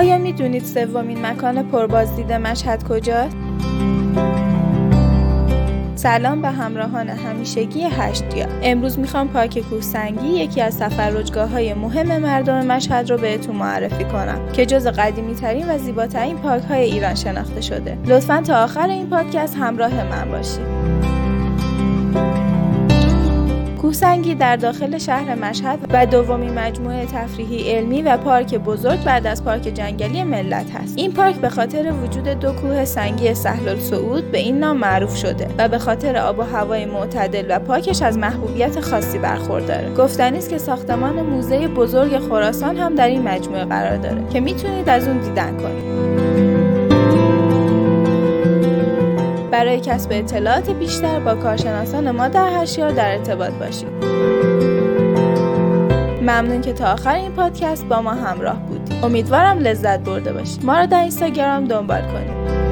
آیا می‌دونید سومین مکان پربازدید مشهد کجاست؟ سلام به همراهان همیشگی هشتیا. امروز می‌خوام پارک کوهسنگی یکی از تفرجگاه های مهم مردم مشهد رو بهتون معرفی کنم که جز قدیمی ترین و زیباترین پارک های ایران شناخته شده. لطفا تا آخر این پادکست همراه من باشید. کوهسنگی در داخل شهر مشهد و دومین مجموعه تفریحی علمی و پارک بزرگ بعد از پارک جنگلی ملت است. این پارک به خاطر وجود دو کوه سنگی سهل سعود به این نام معروف شده و به خاطر آب و هوای معتدل و پاکش از محبوبیت خاصی برخورداره. گفتنی است که ساختمان موزه بزرگ خراسان هم در این مجموعه قرار داره که می‌تونید از اون دیدن کنید. برای کسب اطلاعات بیشتر با کارشناسان ما در هشیار در ارتباط باشید. ممنون که تا آخر این پادکست با ما همراه بودید. امیدوارم لذت برده باشید. ما را در اینستاگرام دنبال کنید.